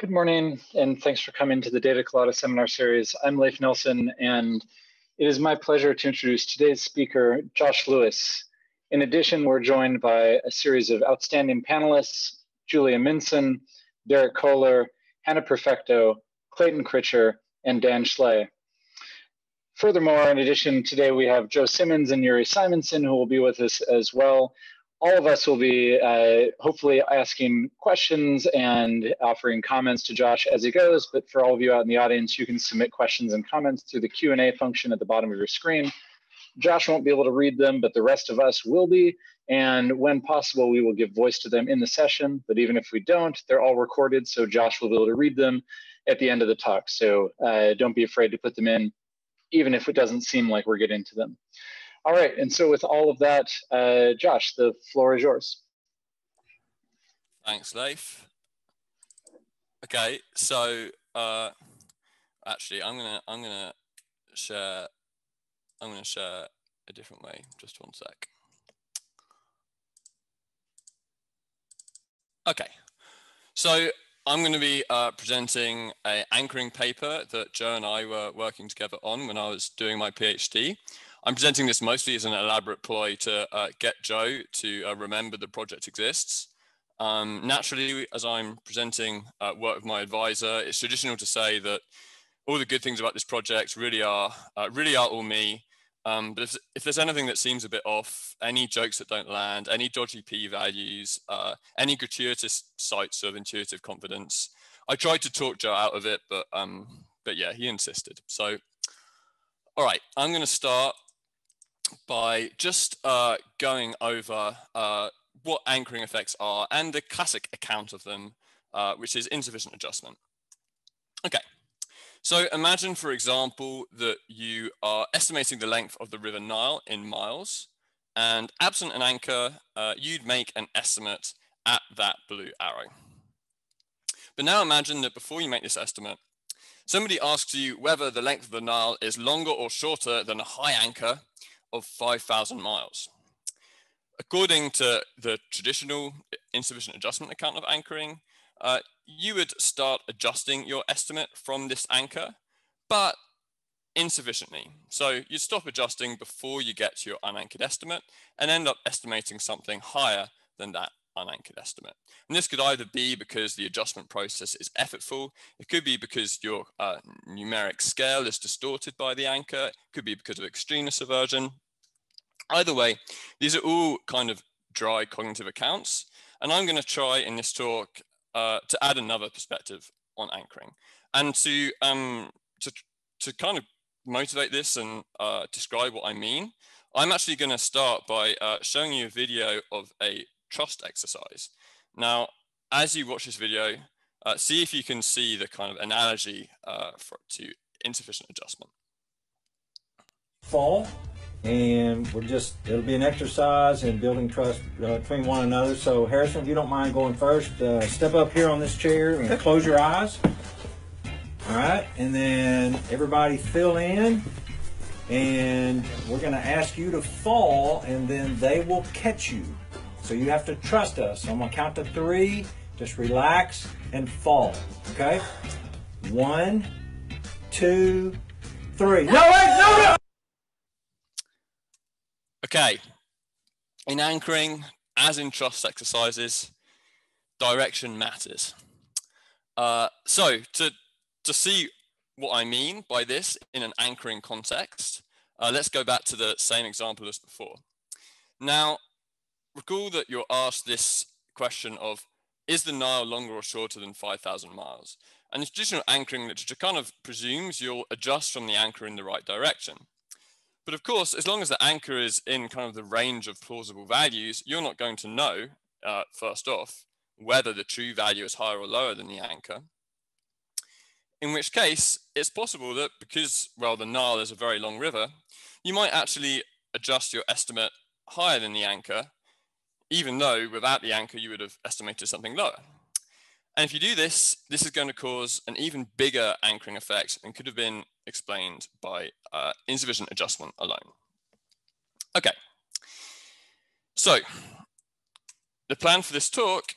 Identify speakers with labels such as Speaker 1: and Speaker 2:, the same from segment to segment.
Speaker 1: Good morning, and thanks for coming to the Data Colada seminar series. I'm Leif Nelson, and it is my pleasure to introduce today's speaker, Josh Lewis. In addition, we're joined by a series of outstanding panelists, Julia Minson, Derek Koehler, Hannah Perfecto, Clayton Critcher, and Dan Schley. Furthermore, in addition, today we have Joe Simmons and Uri Simonsohn who will be with us as well. All of us will be uh, hopefully asking questions and offering comments to Josh as he goes, but for all of you out in the audience, you can submit questions and comments through the Q&A function at the bottom of your screen. Josh won't be able to read them, but the rest of us will be, and when possible, we will give voice to them in the session, but even if we don't, they're all recorded, so Josh will be able to read them at the end of the talk. So uh, don't be afraid to put them in even if it doesn't seem like we're getting to them. All right, and so with all of that, uh, Josh, the floor is yours.
Speaker 2: Thanks, Leif. Okay, so uh, actually, I'm gonna I'm gonna share I'm gonna share a different way. Just one sec. Okay, so I'm going to be uh, presenting an anchoring paper that Joe and I were working together on when I was doing my PhD. I'm presenting this mostly as an elaborate ploy to uh, get Joe to uh, remember the project exists. Um, naturally, as I'm presenting uh, work with my advisor, it's traditional to say that all the good things about this project really are uh, really are all me. Um, but if, if, there's anything that seems a bit off, any jokes that don't land, any dodgy p-values, uh, any gratuitous sites of intuitive confidence, I tried to talk Joe out of it, but um, but yeah, he insisted. So, all right, I'm going to start by just uh, going over uh, what anchoring effects are and the classic account of them, uh, which is insufficient adjustment. Okay, so imagine, for example, that you are estimating the length of the River Nile in miles, and absent an anchor, uh, you'd make an estimate at that blue arrow. But now imagine that before you make this estimate, somebody asks you whether the length of the Nile is longer or shorter than a high anchor of 5,000 miles. According to the traditional insufficient adjustment account of anchoring, uh, you would start adjusting your estimate from this anchor, but insufficiently. So you'd stop adjusting before you get to your unanchored estimate and end up estimating something higher than that unanchored estimate. And this could either be because the adjustment process is effortful, it could be because your uh, numeric scale is distorted by the anchor, it could be because of extremeness aversion. Either way, these are all kind of dry cognitive accounts. And I'm going to try in this talk uh, to add another perspective on anchoring and to um, to to kind of motivate this and uh, describe what I mean. I'm actually going to start by uh, showing you a video of a trust exercise. Now, as you watch this video, uh, see if you can see the kind of analogy uh, for, to insufficient adjustment.
Speaker 3: Fall and we're just it'll be an exercise in building trust uh, between one another so harrison if you don't mind going first uh, step up here on this chair and close your eyes all right and then everybody fill in and we're going to ask you to fall and then they will catch you so you have to trust us. So i'm going to count to three. Just relax and fall okay? One two three. No wait no no!
Speaker 2: Okay, in anchoring, as in trust exercises, direction matters. Uh, so to, to see what I mean by this in an anchoring context, uh, let's go back to the same example as before. Now, recall that you're asked this question of, is the Nile longer or shorter than 5,000 miles? And the traditional anchoring literature kind of presumes you'll adjust from the anchor in the right direction. But of course, as long as the anchor is in kind of the range of plausible values, you're not going to know, uh, first off, whether the true value is higher or lower than the anchor. In which case, it's possible that because, well, the Nile is a very long river, you might actually adjust your estimate higher than the anchor, even though without the anchor, you would have estimated something lower. And if you do this, this is going to cause an even bigger anchoring effect and could have been explained by uh, insufficient adjustment alone. Okay, so the plan for this talk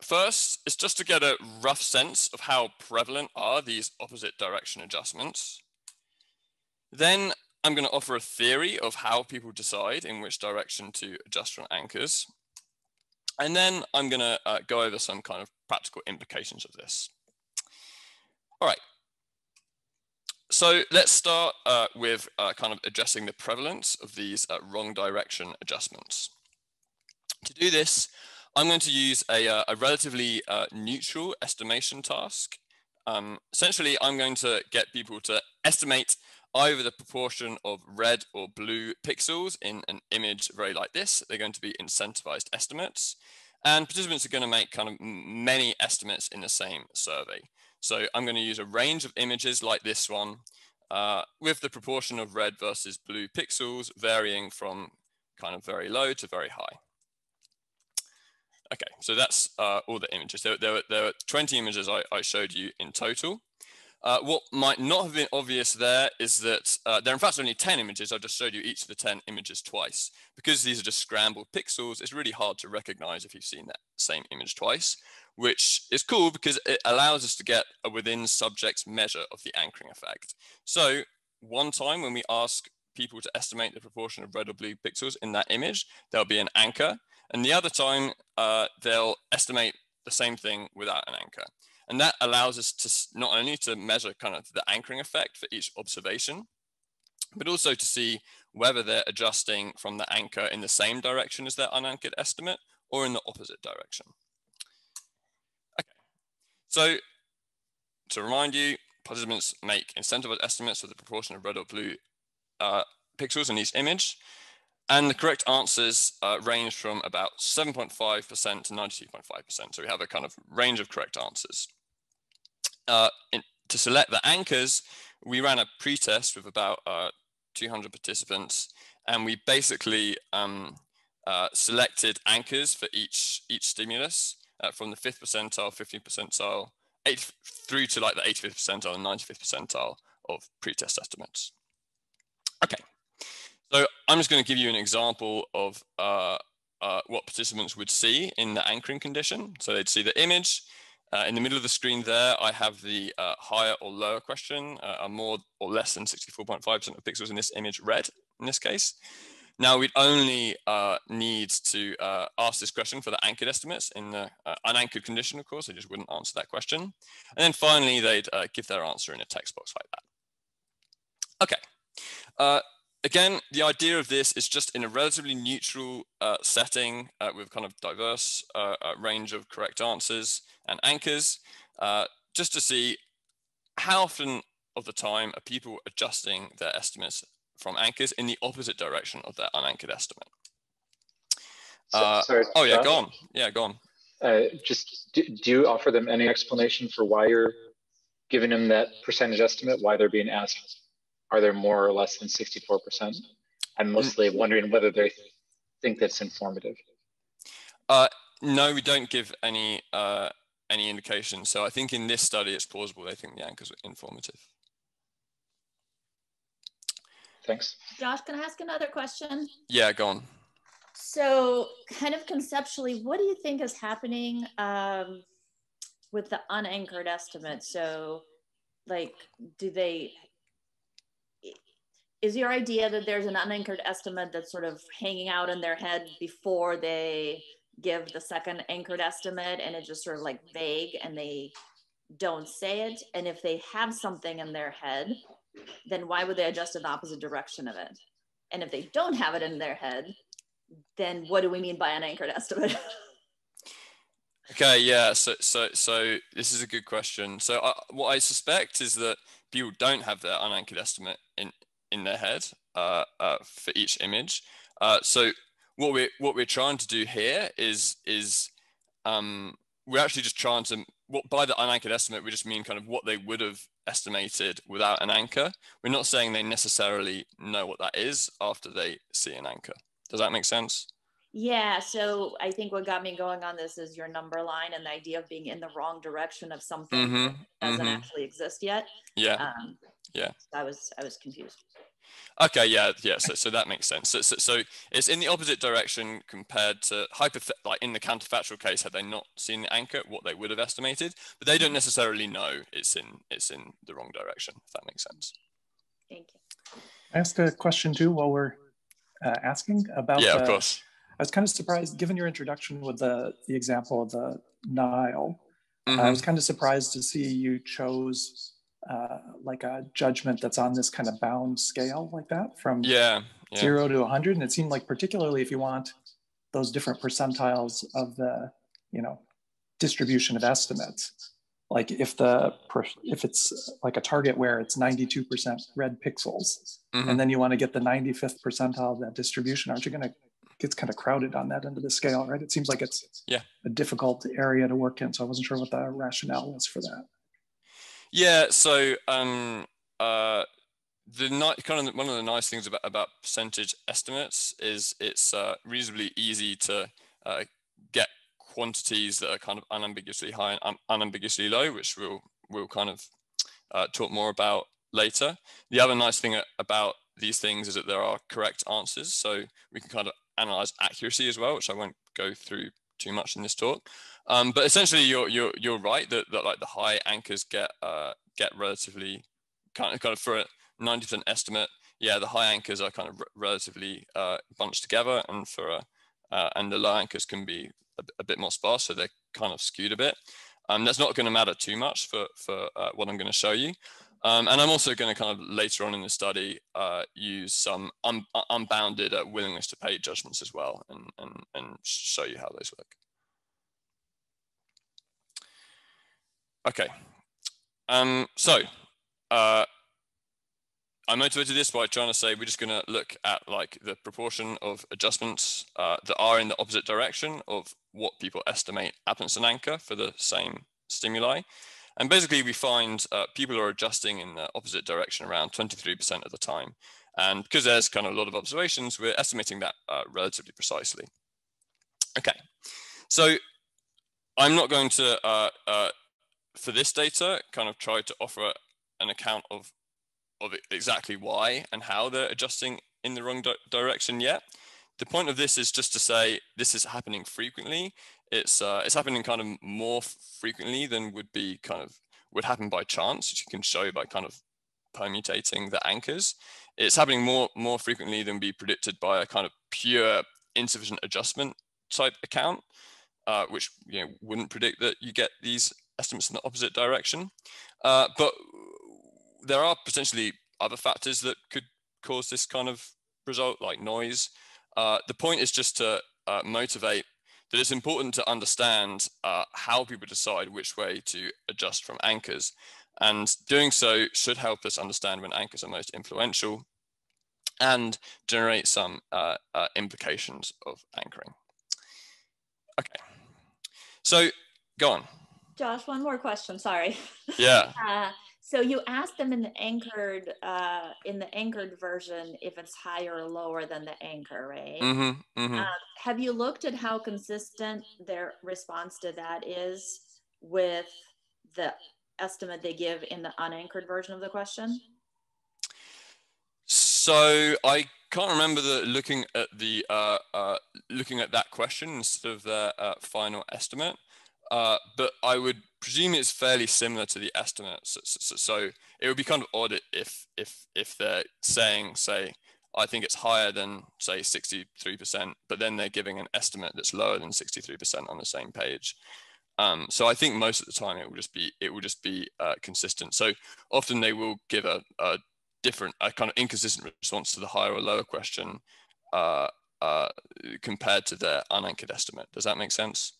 Speaker 2: first is just to get a rough sense of how prevalent are these opposite direction adjustments. Then I'm going to offer a theory of how people decide in which direction to adjust from anchors. And then I'm going to uh, go over some kind of practical implications of this. All right. So let's start uh, with uh, kind of addressing the prevalence of these uh, wrong direction adjustments. To do this, I'm going to use a, uh, a relatively uh, neutral estimation task. Um, essentially, I'm going to get people to estimate either the proportion of red or blue pixels in an image very like this. They're going to be incentivized estimates. And participants are going to make kind of many estimates in the same survey. So I'm going to use a range of images like this one uh, with the proportion of red versus blue pixels varying from kind of very low to very high. Okay, so that's uh, all the images. There, there, were, there were 20 images I, I showed you in total. Uh, what might not have been obvious there is that uh, there are in fact only 10 images. I just showed you each of the 10 images twice. Because these are just scrambled pixels, it's really hard to recognize if you've seen that same image twice, which is cool because it allows us to get a within subjects measure of the anchoring effect. So one time when we ask people to estimate the proportion of red or blue pixels in that image, there'll be an anchor. And the other time, uh, they'll estimate the same thing without an anchor. And that allows us to not only to measure kind of the anchoring effect for each observation, but also to see whether they're adjusting from the anchor in the same direction as their unanchored estimate or in the opposite direction. Okay, so to remind you, participants make incentivized estimates of the proportion of red or blue uh, pixels in each image. And the correct answers uh, range from about 7.5% to 92.5%. So we have a kind of range of correct answers. Uh, in, to select the anchors, we ran a pre-test with about uh, 200 participants, and we basically um, uh, selected anchors for each each stimulus uh, from the fifth percentile, 15th percentile, eighth, through to like the 85th percentile and 95th percentile of pre-test estimates. Okay, so I'm just going to give you an example of uh, what participants would see in the anchoring condition. So they'd see the image, uh, in the middle of the screen there, I have the uh, higher or lower question, uh, are more or less than 64.5% of pixels in this image red in this case. Now we'd only uh, need to uh, ask this question for the anchored estimates in the uh, unanchored condition, of course, they just wouldn't answer that question. And then finally, they'd give their answer in a text box like that. Okay, again, the idea of this is just in a relatively neutral uh, setting uh, with kind of diverse uh, range of correct answers and anchors, uh, just to see how often of the time are people adjusting their estimates from anchors in the opposite direction of their unanchored estimate.
Speaker 1: So, uh, sorry,
Speaker 2: oh yeah, go on. Yeah, go on.
Speaker 1: Uh, just do, do, you offer them any explanation for why you're giving them that percentage estimate? Why they're being asked? Are there more or less than 64%? I'm mostly wondering whether they think that's informative.
Speaker 2: Uh, no, we don't give any uh, any indication. So I think in this study, it's plausible they think the anchors are informative.
Speaker 1: Thanks.
Speaker 4: Josh, can I ask another question?
Speaker 2: Yeah, go on.
Speaker 4: So, kind of conceptually, what do you think is happening um, with the unanchored estimate? So, like, do they, is your idea that there's an unanchored estimate that's sort of hanging out in their head before they give the second anchored estimate and it's just sort of like vague and they don't say it. And if they have something in their head, then why would they adjust in the opposite direction of it? And if they don't have it in their head, then what do we mean by an anchored estimate?
Speaker 2: okay, yeah. So, so, so this is a good question. So, I, what I suspect is that people don't have their unanchored estimate in in their head uh, uh, for each image. Uh, so, what we're what we're trying to do here is is um, we're actually just trying to what by the unanchored estimate we just mean kind of what they would have estimated without an anchor. We're not saying they necessarily know what that is after they see an anchor. Does that make sense?
Speaker 4: Yeah, so I think what got me going on this is your number line and the idea of being in the wrong direction of something mm-hmm, that doesn't mm-hmm. actually exist yet.
Speaker 2: Yeah. Um, yeah.
Speaker 4: I was I was confused.
Speaker 2: Okay, yeah, yeah. So, so that makes sense. So, so, so it's in the opposite direction compared to hyper, like in the counterfactual case, had they not seen the anchor, what they would have estimated, but they don't necessarily know it's in it's in the wrong direction. If that makes sense.
Speaker 4: Thank you.
Speaker 5: I asked a question too while we're uh, asking about.
Speaker 2: Yeah,
Speaker 5: the,
Speaker 2: of course.
Speaker 5: I was kind of surprised, given your introduction with the the example of the Nile.
Speaker 2: Mm-hmm.
Speaker 5: I was kind of surprised to see you chose uh, like a judgment that's on this kind of bound scale like that from
Speaker 2: yeah, yeah.
Speaker 5: zero to 100 and it seemed like particularly if you want those different percentiles of the you know distribution of estimates like if the if it's like a target where it's 92% red pixels
Speaker 2: Mhm.
Speaker 5: and then you want to get the 95th percentile of that distribution aren't you going to gets kind of crowded on that end of the scale right it seems like it's
Speaker 2: Yeah.
Speaker 5: a difficult area to work in so i wasn't sure what the rationale was for that
Speaker 2: Yeah, so um, uh, the ni- kind of one of the nice things about, about percentage estimates is it's uh, reasonably easy to uh, get quantities that are kind of unambiguously high and un- unambiguously low, which we'll we'll kind of uh, talk more about later. The other nice thing about these things is that there are correct answers, so we can kind of analyze accuracy as well, which I won't go through too much in this talk. Um, but essentially, you're you're you're right that, that like the high anchors get uh, get relatively kind of kind of for a ninety percent estimate. Yeah, the high anchors are kind of re- relatively uh, bunched together, and for a uh, and the low anchors can be a, a bit more sparse, so they're kind of skewed a bit. Um, that's not going to matter too much for for uh, what I'm going to show you. Um, and I'm also going to kind of later on in the study uh, use some un- unbounded uh, willingness to pay judgments as well, and and and show you how those work. Okay. Um, so uh, I motivated this by trying to say we're just going to look at like the proportion of adjustments uh, that are in the opposite direction of what people estimate happens and anchor for the same stimuli. And basically we find uh, people are adjusting in the opposite direction around 23% of the time. And because there's kind of a lot of observations, we're estimating that uh, relatively precisely. Okay, so I'm not going to uh, uh, for this data, kind of try to offer an account of, of exactly why and how they're adjusting in the wrong di direction yet. The point of this is just to say this is happening frequently. It's uh, it's happening kind of more frequently than would be kind of would happen by chance, which you can show by kind of permutating the anchors. It's happening more more frequently than be predicted by a kind of pure insufficient adjustment type account, uh, which you know wouldn't predict that you get these estimates in the opposite direction. Uh, but there are potentially other factors that could cause this kind of result, like noise. Uh, the point is just to uh, motivate that it's important to understand uh, how people decide which way to adjust from anchors. And doing so should help us understand when anchors are most influential and generate some uh, uh, implications of anchoring. Okay, so go on.
Speaker 4: Josh, one more question. Sorry.
Speaker 2: Yeah.
Speaker 4: Uh, so you asked them in the anchored uh, in the anchored version if it's higher or lower than the anchor, right?
Speaker 2: Mm-hmm, mm-hmm.
Speaker 4: Uh, have you looked at how consistent their response to that is with the estimate they give in the unanchored version of the question?
Speaker 2: So I can't remember the looking at the uh, uh, looking at that question instead of the uh, final estimate. Uh, but I would presume it's fairly similar to the estimates. So, so, so, it would be kind of odd if if if they're saying, say, I think it's higher than say 63%, but then they're giving an estimate that's lower than 63% on the same page. Um, so I think most of the time it will just be it will just be uh, consistent. So often they will give a, a, different, a kind of inconsistent response to the higher or lower question uh, uh, compared to their unanchored estimate. Does that make sense?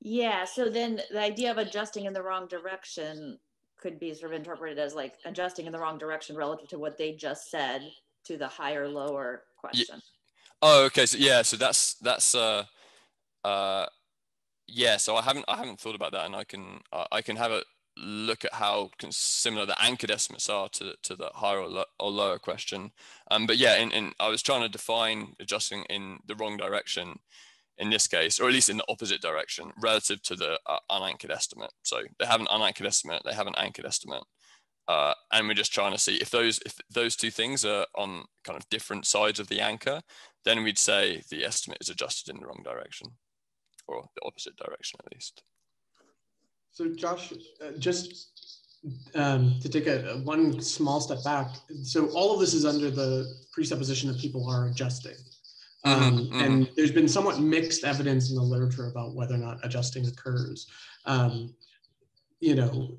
Speaker 4: Yeah, so then the idea of adjusting in the wrong direction could be sort of interpreted as like adjusting in the wrong direction relative to what they just said to the higher lower question.
Speaker 2: Yeah. Oh, okay. So yeah, so that's that's uh uh yeah. So I haven't I haven't thought about that, and I can uh, I can have a look at how similar the anchored estimates are to to the higher or, lo or lower question. Um, but yeah, in, in I was trying to define adjusting in the wrong direction in this case, or at least in the opposite direction relative to the uh, unanchored estimate. So they have an unanchored estimate, they have an anchored estimate. uh, and we're just trying to see if those if those two things are on kind of different sides of the anchor, then we'd say the estimate is adjusted in the wrong direction, or the opposite direction at least.
Speaker 6: So Josh, uh, just um, to take a, a, one small step back, so all of this is under the presupposition that people are adjusting. Mm-hmm, um, mm-hmm, and there's been somewhat mixed evidence in the literature about whether or not adjusting occurs. Um, you know,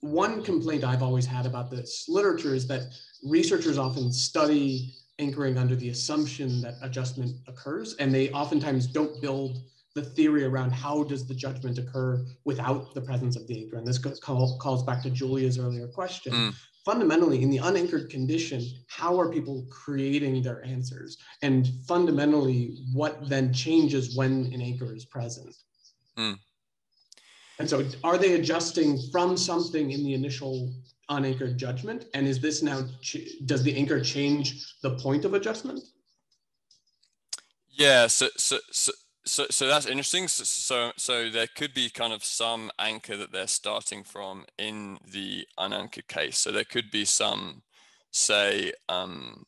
Speaker 6: one complaint I've always had about this literature is that researchers often study anchoring under the assumption that adjustment occurs, and they oftentimes don't build the theory around how does the judgment occur without the presence of the anchor. And this call, calls back to Julia's earlier question. Mm. Fundamentally, in the unanchored condition, how are people creating their answers? And fundamentally, what then changes when an anchor is present? Mm. And so, are they adjusting from something in the initial unanchored judgment? And is this now, does the anchor change the point of adjustment?
Speaker 2: Yeah, so, so, so, so, so that's interesting. So, so, there could be kind of some anchor that they're starting from in the unanchored case. So there could be some, say, um,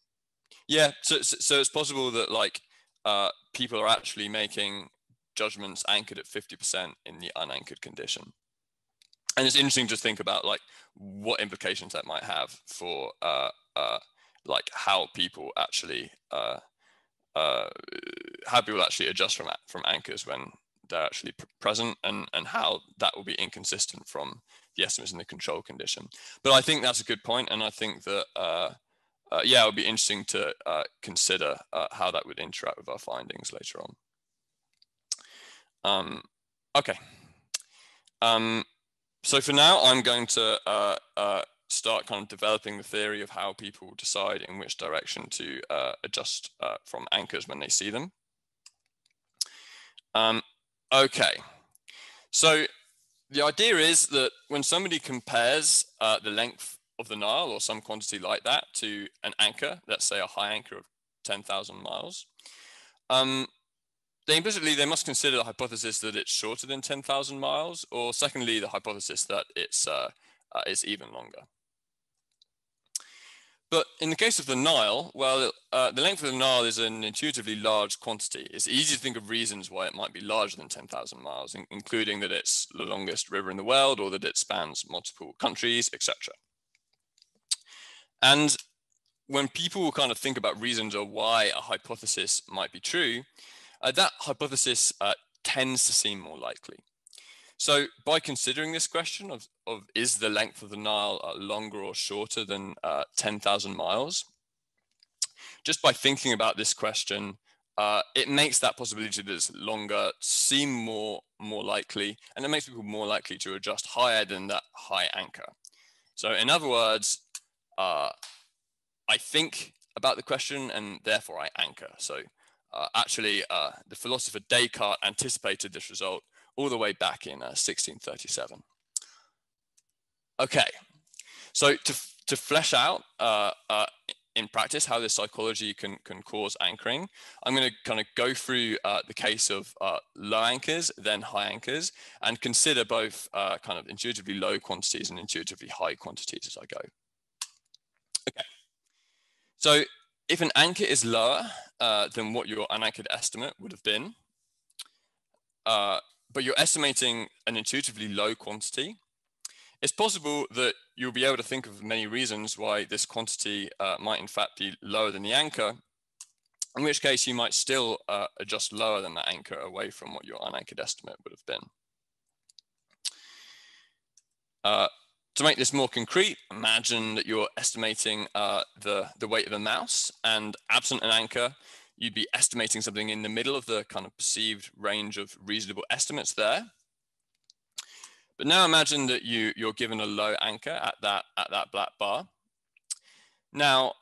Speaker 2: yeah. So, so it's possible that like uh, people are actually making judgments anchored at 50% in the unanchored condition. And it's interesting to think about like what implications that might have for uh, uh, like how people actually uh, uh, how people actually adjust from from anchors when they're actually present and and how that will be inconsistent from the estimates in the control condition. But I think that's a good point, and I think that uh, uh, yeah, it would be interesting to uh, consider uh, how that would interact with our findings later on. Um, okay. Um, so for now, I'm going to uh, uh, start kind of developing the theory of how people decide in which direction to uh, adjust uh, from anchors when they see them. Um, okay, so the idea is that when somebody compares uh, the length of the Nile or some quantity like that to an anchor, let's say a high anchor of 10,000 miles, um, they implicitly they must consider the hypothesis that it's shorter than 10,000 miles, or secondly, the hypothesis that it's uh, uh, it's even longer. But in the case of the Nile, well, uh, the length of the Nile is an intuitively large quantity. It's easy to think of reasons why it might be larger than 10,000 miles, in including that it's the longest river in the world or that it spans multiple countries, etc. And when people kind of think about reasons or why a hypothesis might be true, uh, that hypothesis uh, tends to seem more likely. So by considering this question of, of is the length of the Nile uh, longer or shorter than uh, 10,000 miles, just by thinking about this question, uh, it makes that possibility that it's longer seem more, more likely, and it makes people more likely to adjust higher than that high anchor. So in other words, uh, I think about the question and therefore I anchor. So uh, actually, uh, the philosopher Descartes anticipated this result all the way back in 1637. Uh, okay, so to, to flesh out uh, uh, in practice how this psychology can, can cause anchoring, I'm going to kind of go through the case of low anchors, then high anchors, and consider both kind of intuitively low quantities and intuitively high quantities as I go. Okay, so if an anchor is lower uh, than what your unanchored estimate would have been, uh, but you're estimating an intuitively low quantity, it's possible that you'll be able to think of many reasons why this quantity uh, might in fact be lower than the anchor, in which case you might still uh, adjust lower than the anchor away from what your unanchored estimate would have been. Uh, to make this more concrete, imagine that you're estimating uh, the, the weight of a mouse and absent an anchor, you'd be estimating something in the middle of the kind of perceived range of reasonable estimates there. But now imagine that you, you're given a low anchor at that, at that black bar. Now,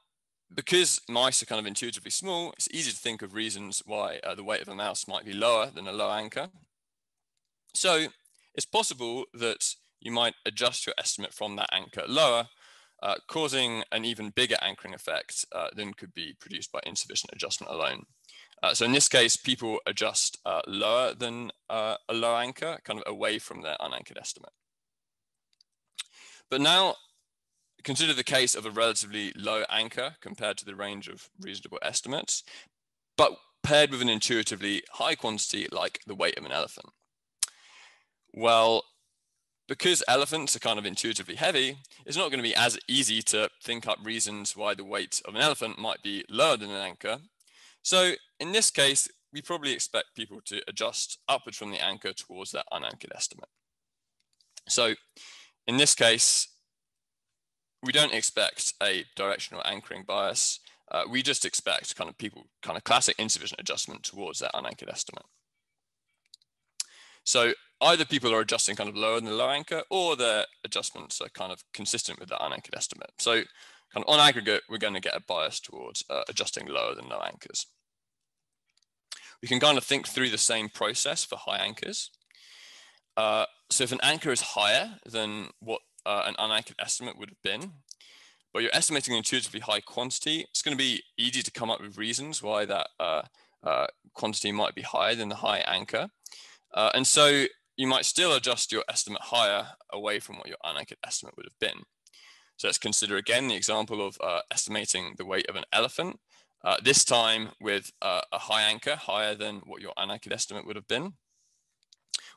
Speaker 2: because mice are kind of intuitively small, it's easy to think of reasons why uh, the weight of a mouse might be lower than a low anchor. So it's possible that you might adjust your estimate from that anchor lower, uh, causing an even bigger anchoring effect uh, than could be produced by insufficient adjustment alone. Uh, so in this case, people adjust uh, lower than uh, a low anchor, kind of away from their unanchored estimate. But now consider the case of a relatively low anchor compared to the range of reasonable estimates, but paired with an intuitively high quantity like the weight of an elephant. Well, because elephants are kind of intuitively heavy, it's not going to be as easy to think up reasons why the weight of an elephant might be lower than an anchor. So in this case, we probably expect people to adjust upwards from the anchor towards that unanchored estimate. So in this case, we don't expect a directional anchoring bias. Uh, we just expect kind of people, kind of classic insufficient adjustment towards that unanchored estimate. So either people are adjusting kind of lower than the low anchor or their adjustments are kind of consistent with the unanchored estimate. So kind of on aggregate, we're going to get a bias towards uh, adjusting lower than low anchors. We can kind of think through the same process for high anchors. Uh, so if an anchor is higher than what uh, an unanchored estimate would have been, but you're estimating an intuitively high quantity, it's going to be easy to come up with reasons why that uh, uh, quantity might be higher than the high anchor. Uh, and so you might still adjust your estimate higher away from what your unanchored estimate would have been. So let's consider again the example of uh, estimating the weight of an elephant, uh, this time with uh, a high anchor, higher than what your unanchored estimate would have been.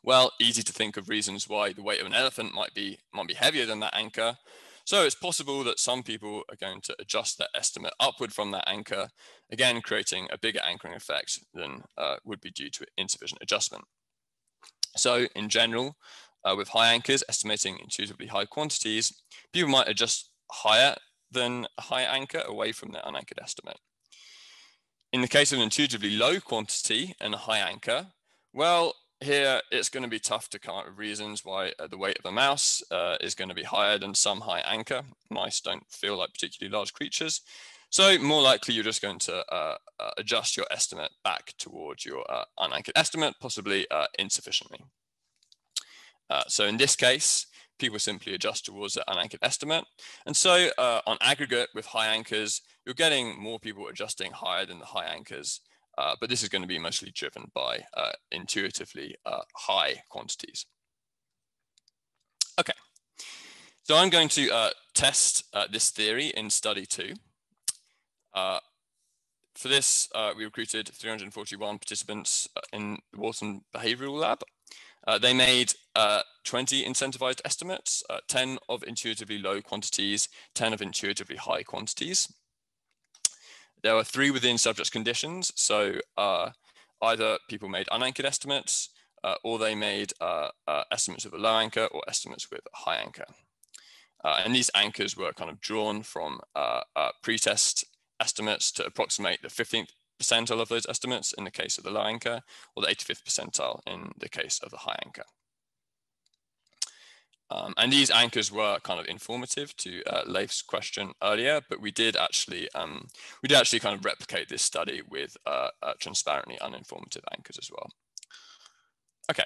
Speaker 2: Well, easy to think of reasons why the weight of an elephant might be, might be heavier than that anchor. So it's possible that some people are going to adjust their estimate upward from that anchor, again, creating a bigger anchoring effect than uh, would be due to insufficient adjustment. So in general, uh, with high anchors estimating intuitively high quantities, people might adjust higher than a high anchor away from their unanchored estimate. In the case of an intuitively low quantity and a high anchor, well, here it's going to be tough to come up with reasons why uh, the weight of a mouse uh, is going to be higher than some high anchor. Mice don't feel like particularly large creatures. So more likely you're just going to uh, uh, adjust your estimate back towards your uh, unanchored estimate, possibly uh, insufficiently. Uh, so in this case, people simply adjust towards the unanchored estimate. And so uh, on aggregate with high anchors, you're getting more people adjusting higher than the high anchors. but this is going to be mostly driven by intuitively high quantities. Okay, so I'm going to test this theory in study two. Uh, for this, uh, we recruited 341 participants uh, in the Wharton Behavioral Lab. Uh, they made uh, 20 incentivized estimates, 10 of intuitively low quantities, 10 of intuitively high quantities. There were three within subject conditions. So either people made unanchored estimates, or they made estimates with a low anchor or estimates with a high anchor. And these anchors were kind of drawn from pretest estimates to approximate the 15th percentile of those estimates in the case of the low anchor, or the 85th percentile in the case of the high anchor. Um, and these anchors were kind of informative to uh, Leif's question earlier, but we did actually um, we did actually kind of replicate this study with uh, uh, transparently uninformative anchors as well. Okay,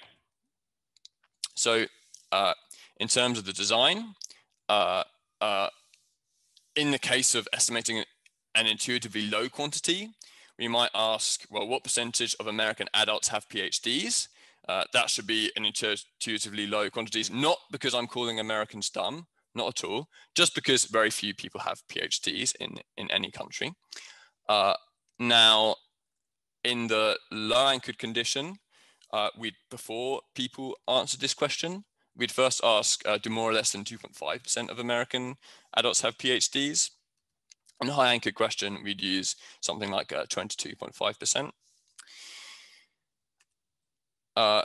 Speaker 2: so uh, in terms of the design, uh, uh, in the case of estimating an intuitively low quantity, we might ask, well, what percentage of American adults have PhDs? Uh, that should be an intuitively low quantities, not because I'm calling Americans dumb, not at all, just because very few people have PhDs in, in any country. Uh, now, in the low anchored condition, uh, we'd, before people answered this question, we'd first ask, uh, do more or less than 2.5% of American adults have PhDs? In a high anchor question, we'd use something like 22.5%. Uh, uh,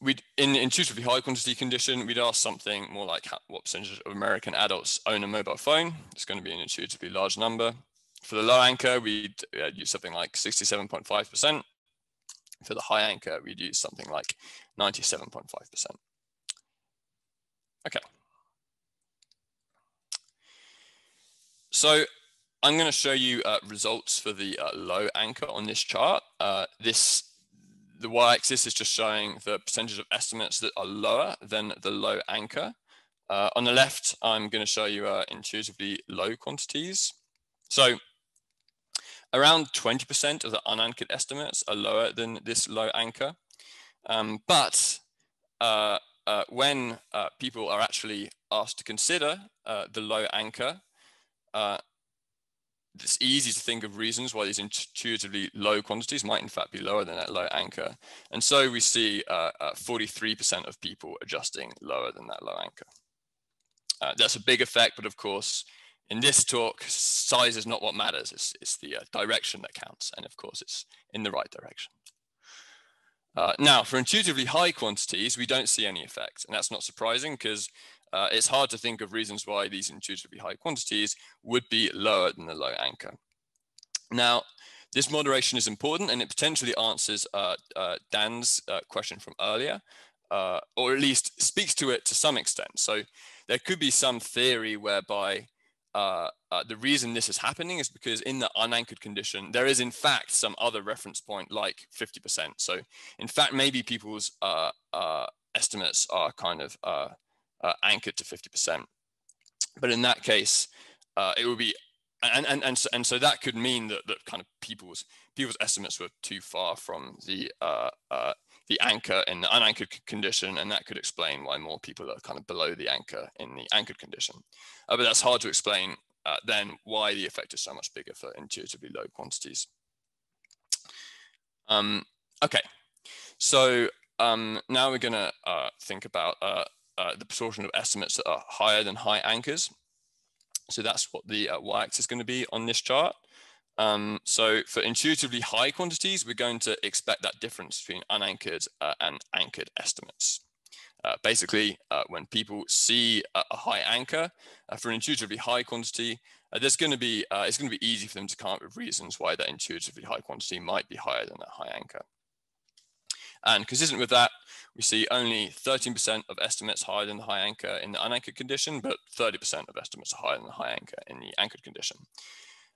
Speaker 2: we'd, in intuitively high quantity condition, we'd ask something more like what percentage of American adults own a mobile phone. It's going to be an intuitively large number. For the low anchor, we'd uh, use something like 67.5%. For the high anchor, we'd use something like 97.5%. Okay. So I'm going to show you uh, results for the uh, low anchor on this chart. Uh, this the y-axis is just showing the percentage of estimates that are lower than the low anchor. Uh, on the left, I'm going to show you uh, intuitively low quantities. So around 20% of the unanchored estimates are lower than this low anchor. Um, but uh, when people are actually asked to consider the low anchor, uh, it's easy to think of reasons why these intuitively low quantities might in fact be lower than that low anchor. And so we see 43% of people adjusting lower than that low anchor. that's a big effect, but of course, in this talk, size is not what matters. It's, it's the uh, direction that counts. And of course, it's in the right direction. Uh, now, for intuitively high quantities, we don't see any effect. And that's not surprising because uh, it's hard to think of reasons why these intuitively high quantities would be lower than the low anchor. Now, this moderation is important and it potentially answers uh, uh, Dan's uh, question from earlier, or at least speaks to it to some extent. So there could be some theory whereby uh, uh, the reason this is happening is because in the unanchored condition, there is in fact some other reference point like 50%. So in fact, maybe people's uh, uh estimates are kind of uh, uh, anchored to 50%. But in that case, it would be, and, and, and, so, and so that could mean that, that kind of people's, people's estimates were too far from the, the anchor in the unanchored condition, and that could explain why more people are kind of below the anchor in the anchored condition. Uh, but that's hard to explain uh, then why the effect is so much bigger for intuitively low quantities. Um, okay, so um, now we're going to uh, think about uh, the proportion of estimates that are higher than high anchors. So that's what the uh, y-axis is going to be on this chart. Um, so for intuitively high quantities, we're going to expect that difference between unanchored uh, and anchored estimates. Uh, basically, uh, when people see a, a high anchor uh, for an intuitively high quantity, uh, there's going to be uh, it's going to be easy for them to come up with reasons why that intuitively high quantity might be higher than that high anchor. And consistent with that, we see only 13% of estimates higher than the high anchor in the unanchored condition, but 30% of estimates are higher than the high anchor in the anchored condition.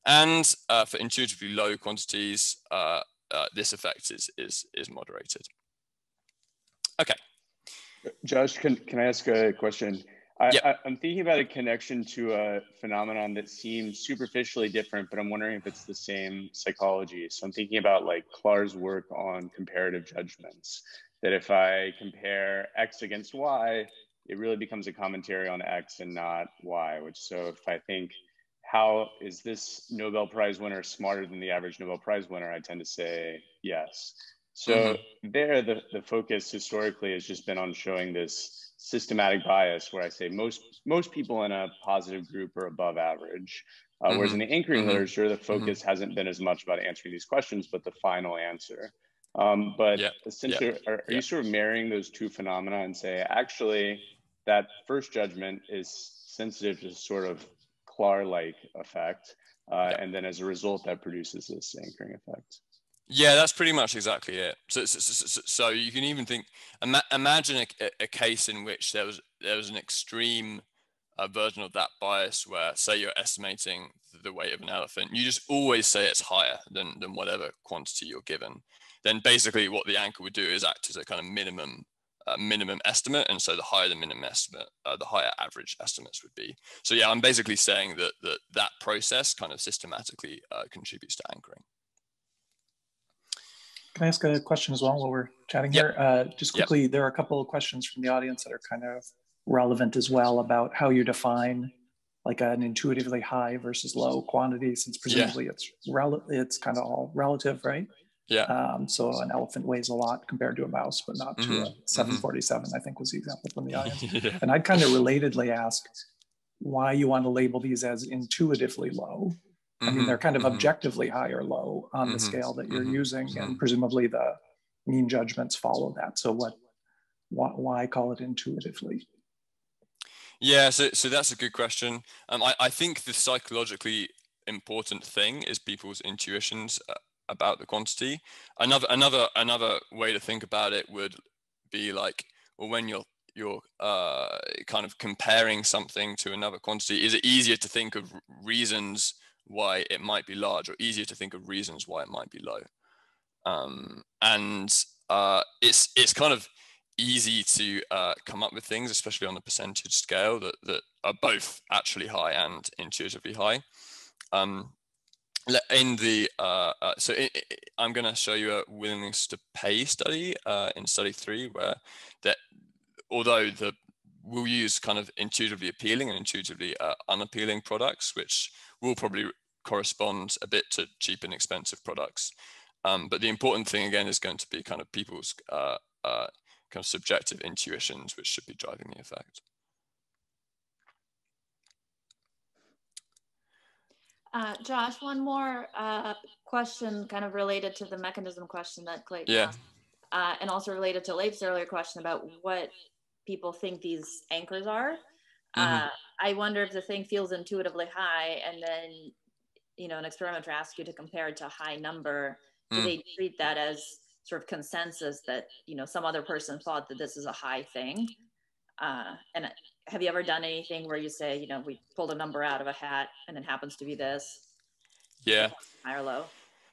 Speaker 2: And uh, for intuitively low quantities, uh, uh, this effect is, is, is moderated. Okay.
Speaker 7: Josh, can, can I ask a question? I, yep. I, am thinking about a connection to a phenomenon that seems superficially different, but I'm wondering if it's the same psychology. So I'm thinking about like Klar's work on comparative judgments, that if I compare X against Y, it really becomes a commentary on X and not Y, which so if I think how is this Nobel Prize winner smarter than the average Nobel Prize winner? I tend to say yes. So mm-hmm. there, the, the focus historically has just been on showing this systematic bias where I say most most people in a positive group are above average. Uh, mm-hmm. Whereas in the anchoring mm-hmm. literature, the mm-hmm. focus hasn't been as much about answering these questions, but the final answer. Um, but essentially. Are, are you sort of marrying those two phenomena and say, actually, that first judgment is sensitive to sort of Klar-like effect, uh, and then as a result, that produces this anchoring effect.
Speaker 2: Yeah, that's pretty much exactly it. So, so, so, so you can even think, ima imagine a, a, case in which there was there was an extreme uh, version of that bias where, say, you're estimating the weight of an elephant, you just always say it's higher than than whatever quantity you're given. Then basically, what the anchor would do is act as a kind of minimum uh, minimum estimate. And so the higher the minimum estimate, uh, the higher average estimates would be. So yeah, I'm basically saying that that, that process kind of systematically uh, contributes to anchoring.
Speaker 5: Can I ask a question as well while we're chatting yep. here? Uh, just quickly, yep. there are a couple of questions from the audience that are kind of relevant as well about how you define like an intuitively high versus low quantity, since presumably yeah. it's rel- it's kind of all relative, right?
Speaker 2: Yeah.
Speaker 5: Um, so an elephant weighs a lot compared to a mouse, but not to mm-hmm. a 747, mm-hmm. I think was the example from the audience. yeah. And I'd kind of relatedly ask why you want to label these as intuitively low. Mm-hmm. I mean, mm-hmm. they're kind of mm-hmm. objectively high or low on the mm-hmm. scale that you're using, and presumably the mean judgments follow that. So what, why, why call it intuitively?
Speaker 2: Yeah, so, so that's a good question. Um, I, I think the psychologically important thing is people's intuitions uh, about the quantity. Another another another way to think about it would be like, well, when you're you're uh, kind of comparing something to another quantity, is it easier to think of reasons why it might be large, or easier to think of reasons why it might be low? Um, and uh, it's it's kind of easy to uh, come up with things, especially on the percentage scale, that that are both actually high and intuitively high. Um, in the uh, uh, so it, it, I'm going to show you a willingness to pay study uh, in study three, where that although the we'll use kind of intuitively appealing and intuitively uh, unappealing products, which will probably correspond a bit to cheap and expensive products. Um, but the important thing again is going to be kind of people's uh, uh, kind of subjective intuitions, which should be driving the effect.
Speaker 4: Uh, Josh, one more uh, question kind of related to the mechanism question that Clayton yeah. asked, uh, and also related to Leif's earlier question about what people think these anchors are. Mm-hmm. Uh, I wonder if the thing feels intuitively high and then, you know, an experimenter asks you to compare it to a high number. Do mm. they treat that as sort of consensus that, you know, some other person thought that this is a high thing? Uh, and have you ever done anything where you say, you know, we pulled a number out of a hat and it happens to be this?
Speaker 2: Yeah.
Speaker 4: High or low?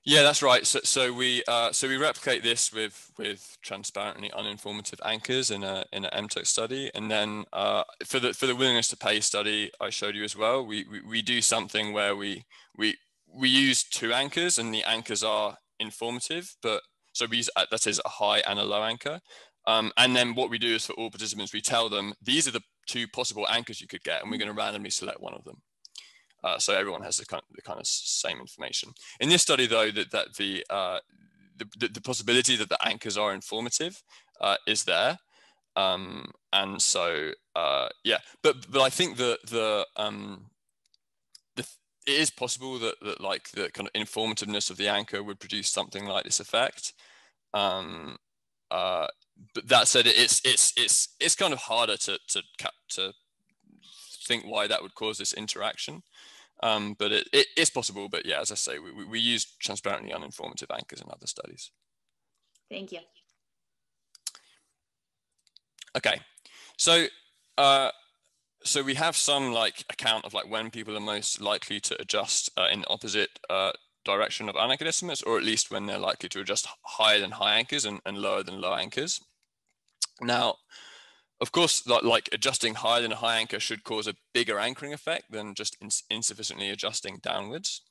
Speaker 2: Yeah, that's right. So, so we uh, so we replicate this with with transparently uninformative anchors in a in an MTurk study, and then uh, for the for the willingness to pay study I showed you as well, we, we we do something where we we we use two anchors, and the anchors are informative, but so we use uh, that is a high and a low anchor, um, and then what we do is for all participants, we tell them these are the two possible anchors you could get, and we're going to randomly select one of them. Uh, so everyone has the kind, of, the kind of same information. In this study, though, that, that the, uh, the, the, possibility that the anchors are informative uh, is there. Um, and so, uh, yeah, but but I think that the, um, the it is possible that, that like the kind of informativeness of the anchor would produce something like this effect. Um, uh, but that said, it's it's it's it's kind of harder to to to think why that would cause this interaction. Um, but it, it is possible. But yeah, as I say, we, we use transparently uninformative anchors in other studies.
Speaker 4: Thank you.
Speaker 2: Okay, so uh, so we have some like account of like when people are most likely to adjust uh, in opposite uh, direction of unanchored estimates, or at least when they're likely to adjust higher than high anchors and, and lower than low anchors. Now, of course, like adjusting higher than a high anchor should cause a bigger anchoring effect than just ins insufficiently adjusting downwards.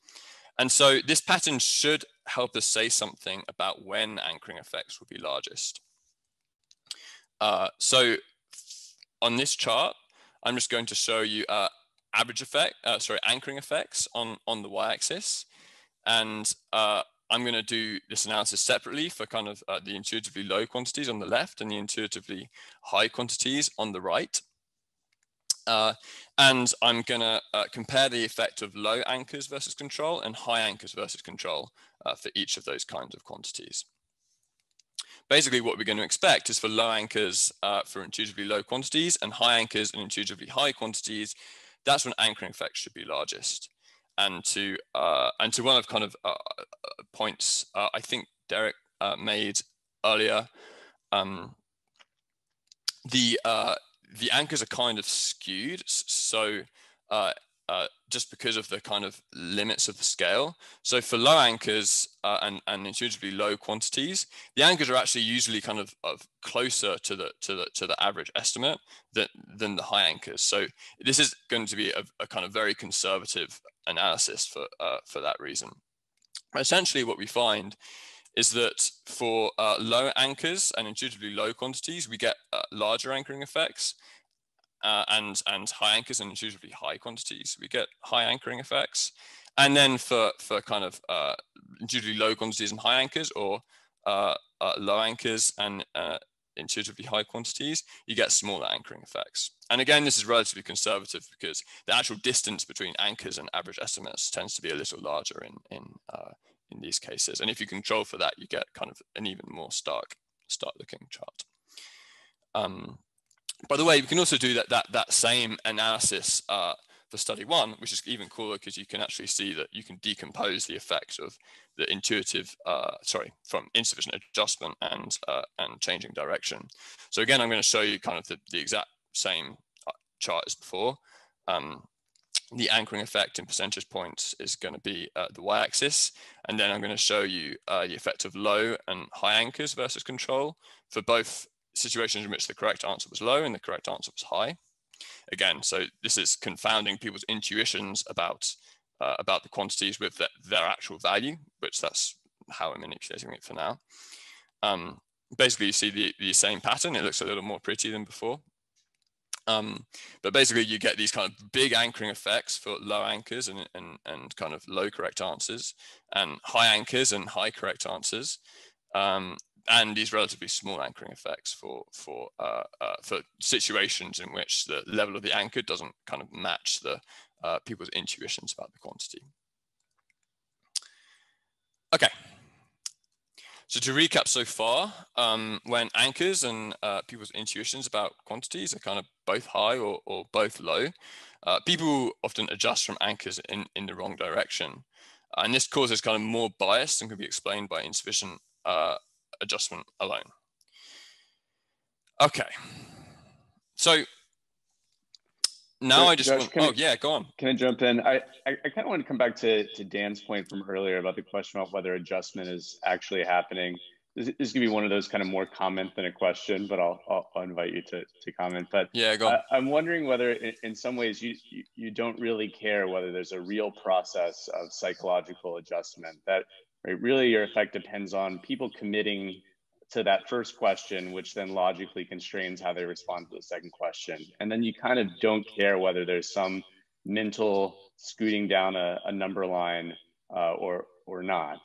Speaker 2: And so this pattern should help us say something about when anchoring effects will be largest. Uh, so on this chart, I'm just going to show you uh, average effect, uh, sorry, anchoring effects on, on the y-axis. And uh, I'm going to do this analysis separately for kind of uh, the intuitively low quantities on the left and the intuitively high quantities on the right. Uh, and I'm going to uh, compare the effect of low anchors versus control and high anchors versus control uh, for each of those kinds of quantities. Basically, what we're going to expect is for low anchors uh, for intuitively low quantities and high anchors and intuitively high quantities, that's when anchoring effects should be largest and to uh, and to one of kind of uh, points uh, I think Derek uh, made earlier. Um, the uh, the anchors are kind of skewed, so uh, just because of the kind of limits of the scale. So for low anchors and, and intuitively low quantities, the anchors are actually usually kind of, of closer to the to the to the average estimate than than the high anchors. So this is going to be a, a kind of very conservative analysis for uh, for that reason. Essentially, what we find is that for uh, low anchors and intuitively low quantities, we get uh, larger anchoring effects uh, and and high anchors and intuitively high quantities, we get high anchoring effects. And then for for kind of uh, usually low quantities and high anchors, or uh, low anchors and intuitively high quantities, you get smaller anchoring effects. And again, this is relatively conservative because the actual distance between anchors and average estimates tends to be a little larger in in uh, in these cases. And if you control for that, you get kind of an even more stark, stark looking chart. Um, by the way, we can also do that that that same analysis uh, for study one, which is even cooler because you can actually see that you can decompose the effect of the intuitive, uh, sorry, from insufficient adjustment and uh, and changing direction. So again, I'm going to show you kind of the, the exact same uh, chart as before. Um, the anchoring effect in percentage points is going to be uh, the y-axis. And then I'm going to show you uh, the effect of low and high anchors versus control for both situations in which the correct answer was low and the correct answer was high. Again, so this is confounding people's intuitions about uh, about the quantities with the, their actual value, which that's how I'm manipulating it for now. Um, basically you see the, the same pattern. It looks a little more pretty than before. Um, but basically you get these kind of big anchoring effects for low anchors and, and, and kind of low correct answers and high anchors and high correct answers. Um, and these relatively small anchoring effects for for uh, uh, for situations in which the level of the anchor doesn't kind of match the uh, people's intuitions about the quantity. Okay, so to recap so far, um, when anchors and uh, people's intuitions about quantities are kind of both high or, or both low, uh, people often adjust from anchors in, in the wrong direction. And this causes kind of more bias than can be explained by insufficient uh, adjustment alone. Okay, so now I just Josh, want, oh I, yeah, go on.
Speaker 7: Can I jump in? I, I, I kind of want to come back to, to Dan's point from earlier about the question about whether adjustment is actually happening. This, this is going to be one of those kind of more comment than a question, but I'll, I'll, I'll invite you to, to comment. But
Speaker 2: yeah, go on.
Speaker 7: I, am wondering whether in, in some ways you, you, you don't really care whether there's a real process of psychological adjustment that right, really your effect depends on people committing to that first question, which then logically constrains how they respond to the second question. And then you kind of don't care whether there's some mental scooting down a, a number line uh, or or not.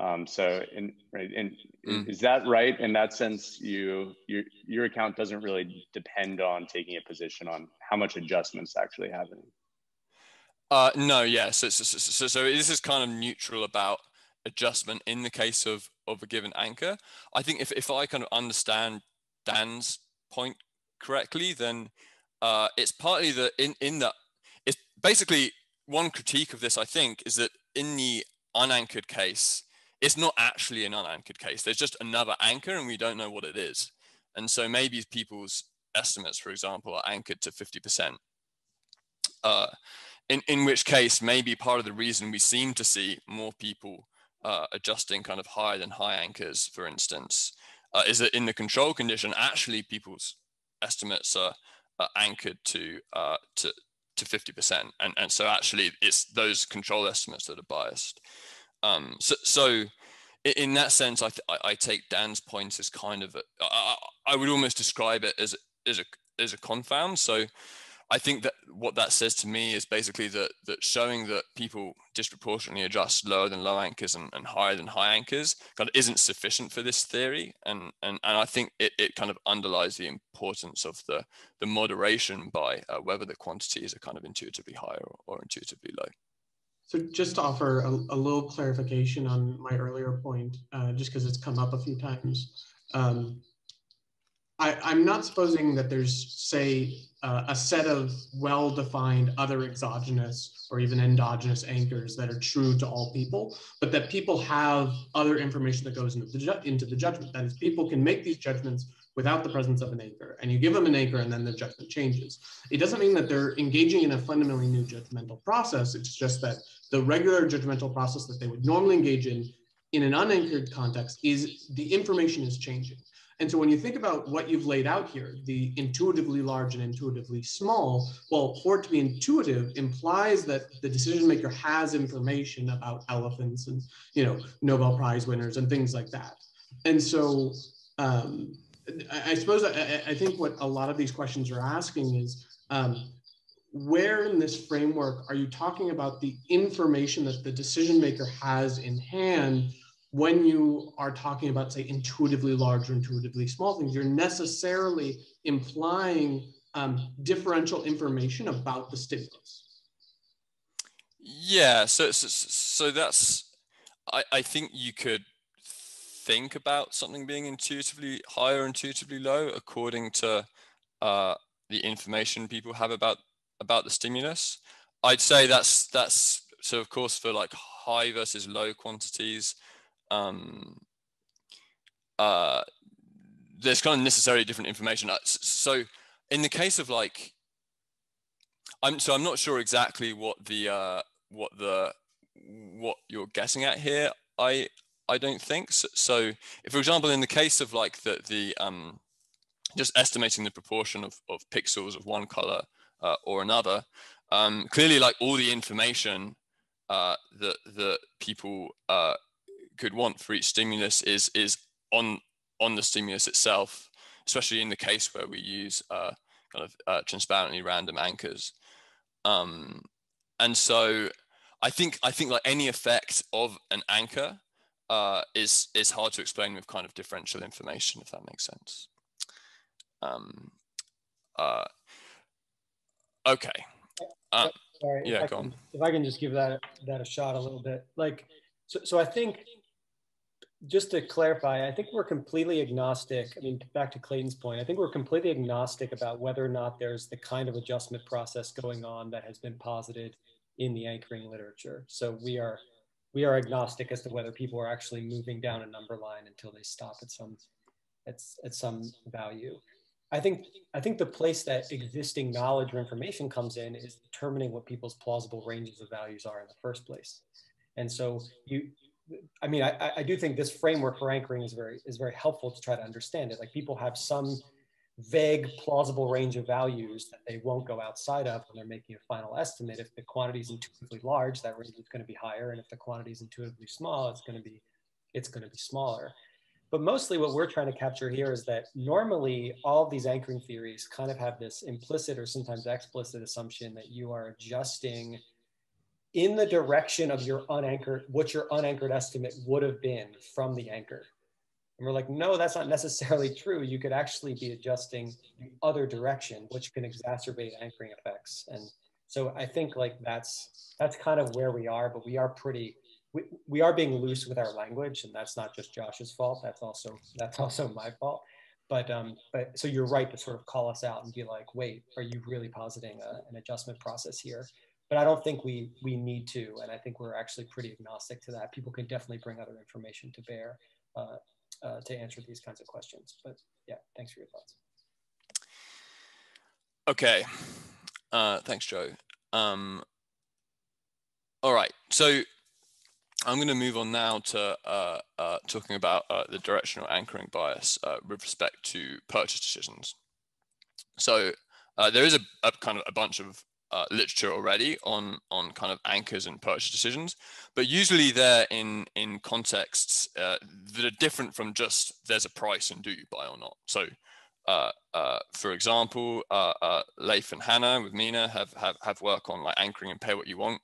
Speaker 7: Um, so, in, right, and mm. is that right? In that sense, you your your account doesn't really depend on taking a position on how much adjustments actually happening.
Speaker 2: Uh, no, yeah. So, so, so, so this is kind of neutral about adjustment in the case of of a given anchor. I think if, if I kind of understand Dan's point correctly, then uh, it's partly that in, in that it's basically one critique of this, I think, is that in the unanchored case, it's not actually an unanchored case. There's just another anchor and we don't know what it is. And so maybe people's estimates, for example, are anchored to 50%. Uh, in, in which case, maybe part of the reason we seem to see more people uh, adjusting kind of higher than high anchors, for instance, uh, is that in the control condition, actually people's estimates are, are anchored to, uh, to, to 50%. And, and so actually it's those control estimates that are biased. Um, so, so in that sense, I, th- I take Dan's point as kind of, a, I, I would almost describe it as, as a, as a confound. So I think that what that says to me is basically that that showing that people disproportionately adjust lower than low anchors and, and higher than high anchors kind of isn't sufficient for this theory. And and, and I think it, it kind of underlies the importance of the the moderation by uh, whether the quantities are kind of intuitively higher or, or intuitively low.
Speaker 6: So just to offer a, a little clarification on my earlier point, uh, just because it's come up a few times. Um, I, am not supposing that there's, say, uh, a set of well-defined other exogenous or even endogenous anchors that are true to all people, but that people have other information that goes into the, into the judgment. That is, people can make these judgments without the presence of an anchor, and you give them an anchor and then the judgment changes. It doesn't mean that they're engaging in a fundamentally new judgmental process. It's just that the regular judgmental process that they would normally engage in in an unanchored context is the information is changing. And so when you think about what you've laid out here, the intuitively large and intuitively small, well, for it to be intuitive implies that the decision maker has information about elephants and, you know, Nobel Prize winners and things like that. And so um, I, I, suppose I, I, think what a lot of these questions are asking is, um, where in this framework are you talking about the information that the decision maker has in hand when you are talking about, say, intuitively large or intuitively small things, you're necessarily implying um, differential information about the stimulus.
Speaker 2: Yeah, so so, so that's I, I think you could think about something being intuitively high or intuitively low according to uh, the information people have about about the stimulus. I'd say that's that's so of course for like high versus low quantities um, uh, there's kind of necessarily different information. Uh, so in the case of like, I'm so I'm not sure exactly what the uh, what the what you're guessing at here. I I don't think so. so if, for example, in the case of like the the um, just estimating the proportion of, of pixels of one color uh, or another, um, clearly like all the information uh, that that people uh, could want for each stimulus is is on on the stimulus itself, especially in the case where we use uh, kind of uh, transparently random anchors. Um, and so I think I think like any effect of an anchor uh, is is hard to explain with kind of differential information, if that makes sense. Um, uh, okay. Uh,
Speaker 8: Sorry,
Speaker 2: yeah,
Speaker 8: if
Speaker 2: go
Speaker 8: I can,
Speaker 2: on.
Speaker 8: If I can just give that that a shot a little bit, like so. So I think just to clarify, I think we're completely agnostic. I mean, back to Clayton's point, I think we're completely agnostic about whether or not there's the kind of adjustment process going on that has been posited in the anchoring literature. So we are we are agnostic as to whether people are actually moving down a number line until they stop at some at, at some value. I think I think the place that existing knowledge or information comes in is determining what people's plausible ranges of values are in the first place. And so you I mean, I, I do think this framework for anchoring is very is very helpful to try to understand it. Like people have some vague, plausible range of values that they won't go outside of when they're making a final estimate. If the quantity is intuitively large, that range is going to be higher, and if the quantity is intuitively small, it's going to be it's going to be smaller. But mostly, what we're trying to capture here is that normally all these anchoring theories kind of have this implicit or sometimes explicit assumption that you are adjusting in the direction of your unanchored, what your unanchored estimate would have been from the anchor. And we're like, no, that's not necessarily true. You could actually be adjusting the other direction, which can exacerbate anchoring effects. And so I think like that's that's kind of where we are, but we are pretty we, we are being loose with our language, and that's not just Josh's fault. That's also that's also my fault. But um, but so you're right to sort of call us out and be like, wait, are you really positing a, an adjustment process here? But I don't think we we need to, and I think we're actually pretty agnostic to that. People can definitely bring other information to bear uh, uh, to answer these kinds of questions. But yeah, thanks for your thoughts.
Speaker 2: Okay, uh, thanks, Joe. Um, all right, so I'm going to move on now to uh, uh, talking about uh, the directional anchoring bias with respect to purchase decisions. So there is a, a, kind of a bunch of uh, literature already on on kind of anchors and purchase decisions, but usually they're in in contexts uh, that are different from just there's a price and do you buy or not. So, uh, uh for example, uh, uh, Leif and Hannah with Minah have have have work on like anchoring and pay what you want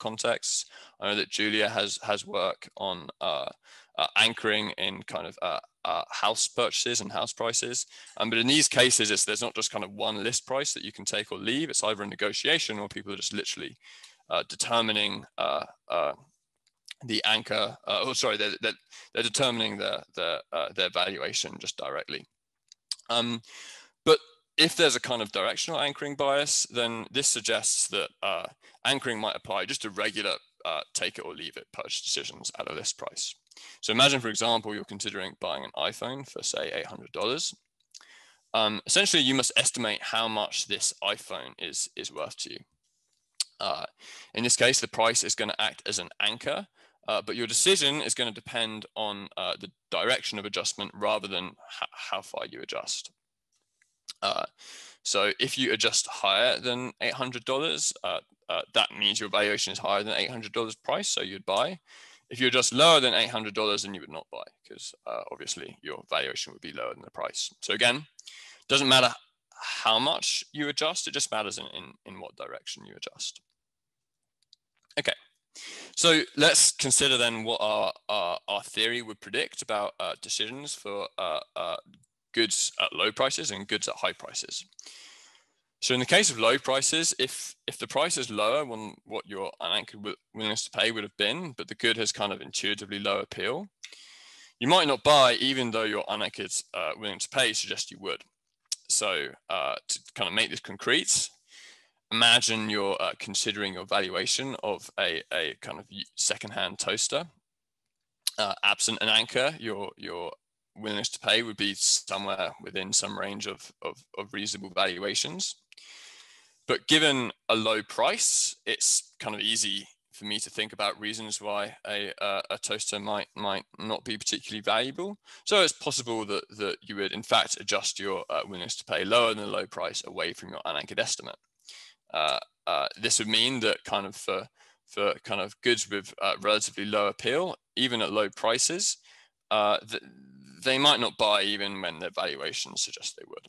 Speaker 2: contexts. I know that Julia has has work on anchoring in kind of uh, house purchases and house prices. Um, but in these cases, it's, there's not just kind of one list price that you can take or leave. It's either a negotiation or people are just literally uh, determining uh, uh the anchor. Uh, oh, sorry, they're, they're, they're determining the, the, uh, their valuation just directly. Um, but if there's a kind of directional anchoring bias, then this suggests that anchoring might apply just to regular take it or leave it purchase decisions at a list price. So imagine, for example, you're considering buying an iPhone for say $800. Um, essentially, you must estimate how much this iPhone is, is worth to you. Uh, in this case, the price is going to act as an anchor, uh, but your decision is going to depend on uh, the direction of adjustment rather than how far you adjust. Uh, so if you adjust higher than $800, uh, uh, that means your valuation is higher than $800 price, so you'd buy. If you adjust lower than $800, then you would not buy because uh, obviously your valuation would be lower than the price. So again, doesn't matter how much you adjust, it just matters in, in, in what direction you adjust. Okay, so let's consider then what our, our, our theory would predict about uh, decisions for uh, uh goods at low prices and goods at high prices. So in the case of low prices, if if the price is lower than what your unanchored willingness to pay would have been, but the good has kind of intuitively low appeal, you might not buy even though your unanchored uh, to pay suggests you would. So uh, to kind of make this concrete, imagine you're uh, considering your valuation of a, a kind of secondhand toaster. Uh, absent an anchor, your your willingness to pay would be somewhere within some range of, of, of reasonable valuations. But given a low price, it's kind of easy for me to think about reasons why a, uh, a toaster might might not be particularly valuable. So it's possible that, that you would in fact adjust your uh, willingness to pay lower than the low price away from your unanchored estimate. Uh, uh this would mean that kind of for, for kind of goods with uh, relatively low appeal, even at low prices, uh, the, they might not buy even when their valuations suggest they would.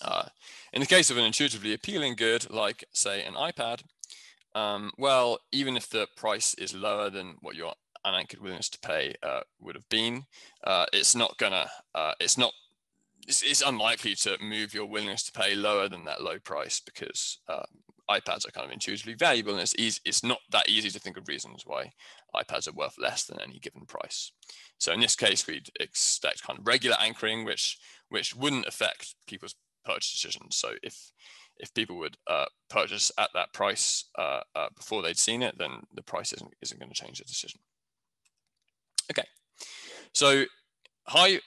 Speaker 2: Uh, in the case of an intuitively appealing good, like say an iPad, um, well, even if the price is lower than what your unanchored willingness to pay uh, would have been, uh, it's not gonna, uh, it's not, it's, it's, unlikely to move your willingness to pay lower than that low price because uh, iPads are kind of intuitively valuable and it's easy, it's not that easy to think of reasons why iPads are worth less than any given price. So in this case, we'd expect kind of regular anchoring, which which wouldn't affect people's purchase decisions. So if if people would uh, purchase at that price uh, uh, before they'd seen it, then the price isn't, isn't going to change the decision. Okay, so high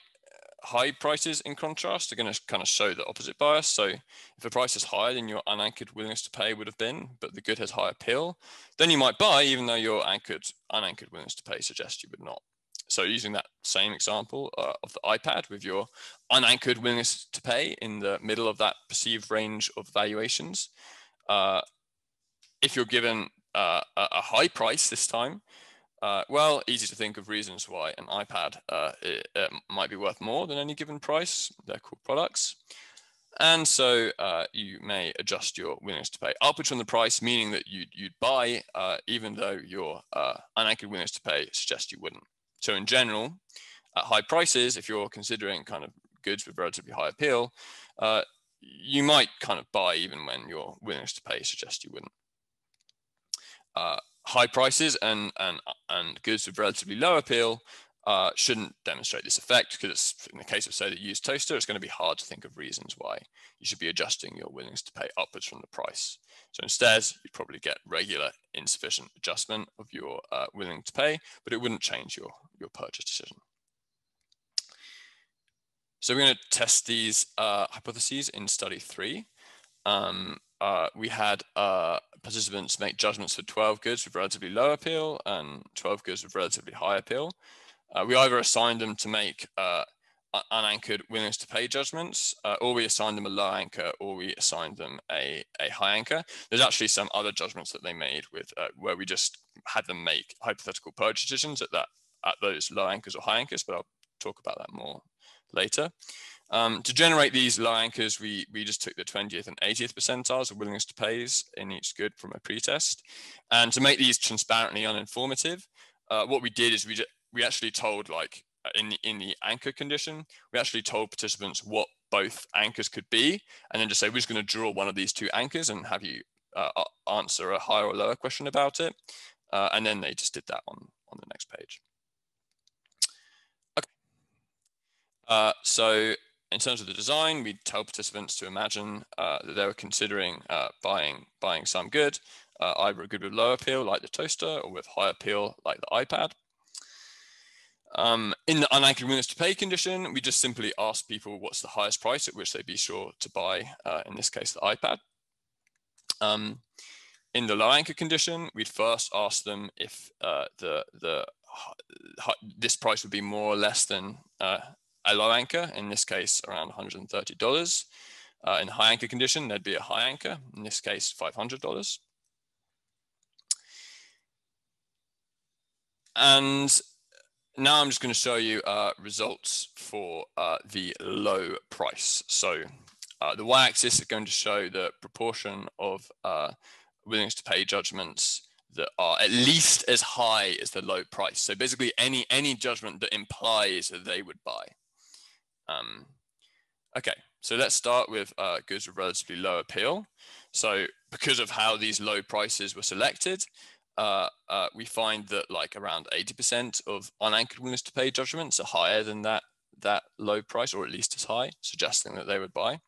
Speaker 2: high prices in contrast are going to kind of show the opposite bias. So if the price is higher than your unanchored willingness to pay would have been, but the good has higher appeal, then you might buy even though your anchored unanchored willingness to pay suggests you would not. So using that same example uh, of the iPad with your unanchored willingness to pay in the middle of that perceived range of valuations, uh, if you're given uh, a high price this time, uh, well, easy to think of reasons why an iPad uh, it, it might be worth more than any given price. They're cool products. And so uh, you may adjust your willingness to pay upwards from the price, meaning that you'd, you'd buy even though your unanchored willingness to pay suggests you wouldn't. So in general, at high prices, if you're considering kind of goods with relatively high appeal, uh, you might kind of buy even when your willingness to pay suggests you wouldn't. High prices and, and, and goods with relatively low appeal uh, shouldn't demonstrate this effect because in the case of say the used toaster, it's going to be hard to think of reasons why you should be adjusting your willingness to pay upwards from the price. So instead, you'd probably get regular insufficient adjustment of your uh, willing to pay, but it wouldn't change your, your purchase decision. So we're going to test these uh, hypotheses in study three. Um, uh, we had uh, participants make judgments for 12 goods with relatively low appeal and 12 goods with relatively high appeal. Uh, we either assigned them to make uh, unanchored willingness to pay judgments, uh, or we assigned them a low anchor, or we assigned them a, a high anchor. There's actually some other judgments that they made with uh, where we just had them make hypothetical purchase decisions at that at those low anchors or high anchors, but I'll talk about that more later. Um, to generate these low anchors, we, we just took the 20th and 80th percentiles of willingness to pays in each good from a pretest. And to make these transparently uninformative, uh, what we did is we, we actually told like uh, in the, in the anchor condition, we actually told participants what both anchors could be, and then just say, we're just going to draw one of these two anchors and have you uh, answer a higher or lower question about it. Uh, and then they just did that on, on the next page. Okay. Uh, so in terms of the design, we tell participants to imagine uh, that they were considering uh, buying, buying some good, either a good with low appeal like the toaster or with high appeal like the iPad. Um, in the unanchored willingness to pay condition, we just simply ask people what's the highest price at which they'd be sure to buy, uh, in this case, the iPad. Um, in the low anchor condition, we'd first ask them if uh, the, the, this price would be more or less than uh, a low anchor, in this case, around $130. Uh, in high anchor condition, there'd be a high anchor, in this case, $500. And now I'm just going to show you uh, results for uh, the low price. So uh, the y-axis is going to show the proportion of uh, willingness to pay judgments that are at least as high as the low price. So basically any, any judgment that implies that they would buy. Um, okay, so let's start with uh, goods with relatively low appeal. So because of how these low prices were selected, uh, uh, we find that like around 80% of unanchored willingness to pay judgments are higher than that, that low price, or at least as high, suggesting that they would buy.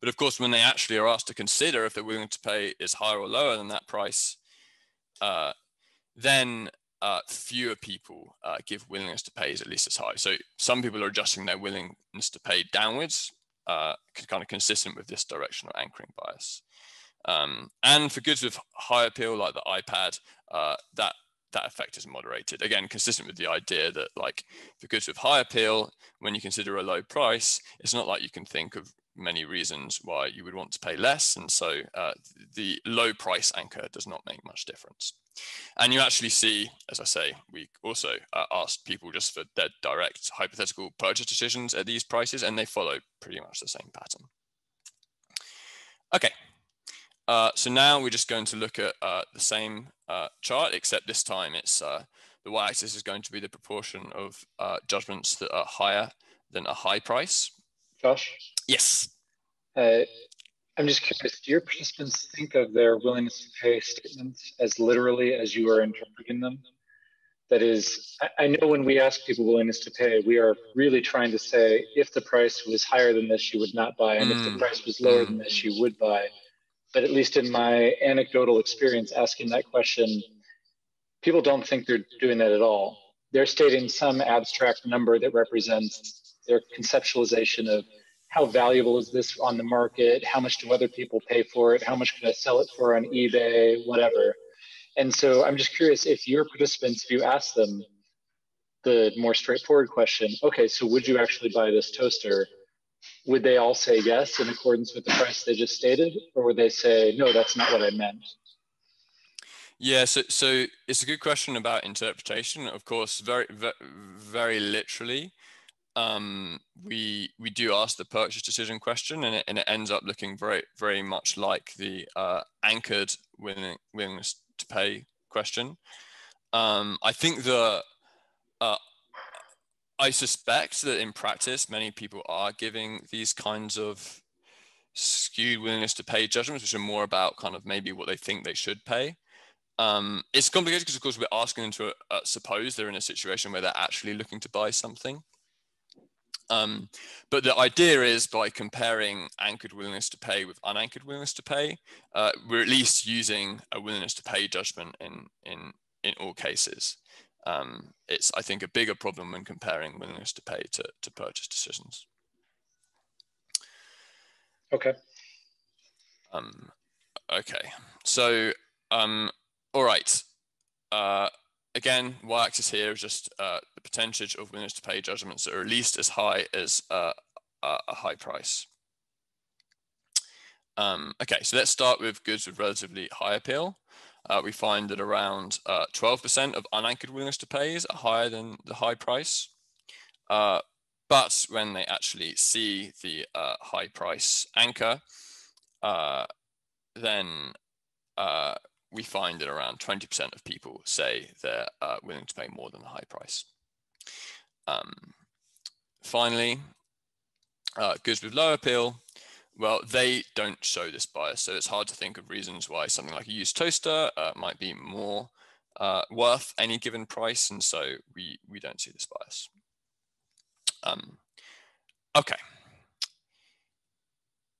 Speaker 2: But of course, when they actually are asked to consider if they're willing to pay is higher or lower than that price, uh, then uh, fewer people uh, give willingness to pay is at least as high. So some people are adjusting their willingness to pay downwards, uh, kind of consistent with this directional anchoring bias. Um, and for goods with high appeal like the iPad, uh, that that effect is moderated. Again, consistent with the idea that like for goods with high appeal, when you consider a low price, it's not like you can think of many reasons why you would want to pay less. And so uh, the low price anchor does not make much difference. And you actually see, as I say, we also uh, asked people just for their direct hypothetical purchase decisions at these prices, and they follow pretty much the same pattern. Okay, uh, so now we're just going to look at uh, the same uh, chart, except this time it's uh, the y-axis is going to be the proportion of uh, judgments that are higher than a high price.
Speaker 1: Josh?
Speaker 2: Yes.
Speaker 1: Uh, I'm just curious, do your participants think of their willingness to pay statements as literally as you are interpreting them? That is, I know when we ask people willingness to pay, we are really trying to say if the price was higher than this, you would not buy, and mm. if the mm. price was lower mm. than this, you would buy. But at least in my anecdotal experience asking that question, people don't think they're doing that at all. They're stating some abstract number that represents their conceptualization of how valuable is this on the market? How much do other people pay for it? How much can I sell it for on eBay? Whatever. And so I'm just curious if your participants, if you ask them the more straightforward question, okay, so would you actually buy this toaster? Would they all say yes in accordance with the price they just stated? Or would they say, no, that's not what I meant?
Speaker 2: Yeah, so so it's a good question about interpretation. Of course, very very, very literally, um, we we do ask the purchase decision question, and it, and it ends up looking very very much like the uh, anchored willing, willingness to pay question. Um, I think the uh, I suspect that in practice, many people are giving these kinds of skewed willingness to pay judgments, which are more about kind of maybe what they think they should pay. Um, it's complicated because, of course, we're asking them to uh, suppose they're in a situation where they're actually looking to buy something. Um, but the idea is by comparing anchored willingness to pay with unanchored willingness to pay, uh, we're at least using a willingness to pay judgment in, in, in all cases. Um, it's, I think, a bigger problem when comparing willingness to pay to, to purchase decisions.
Speaker 1: Okay.
Speaker 2: Um, okay. So, um, all right. Uh, again, y-axis here is just uh, percentage of willingness to pay judgments that are at least as high as uh, a high price. Um, okay, so let's start with goods with relatively high appeal. Uh, we find that around 12% uh, of unanchored willingness to pay is higher than the high price. Uh, but when they actually see the uh, high price anchor, then we find that around 20% of people say they're uh, willing to pay more than the high price. Um, finally, uh, goods with low appeal, well, they don't show this bias. So it's hard to think of reasons why something like a used toaster uh, might be more uh, worth any given price. And so we, we don't see this bias. Um, okay.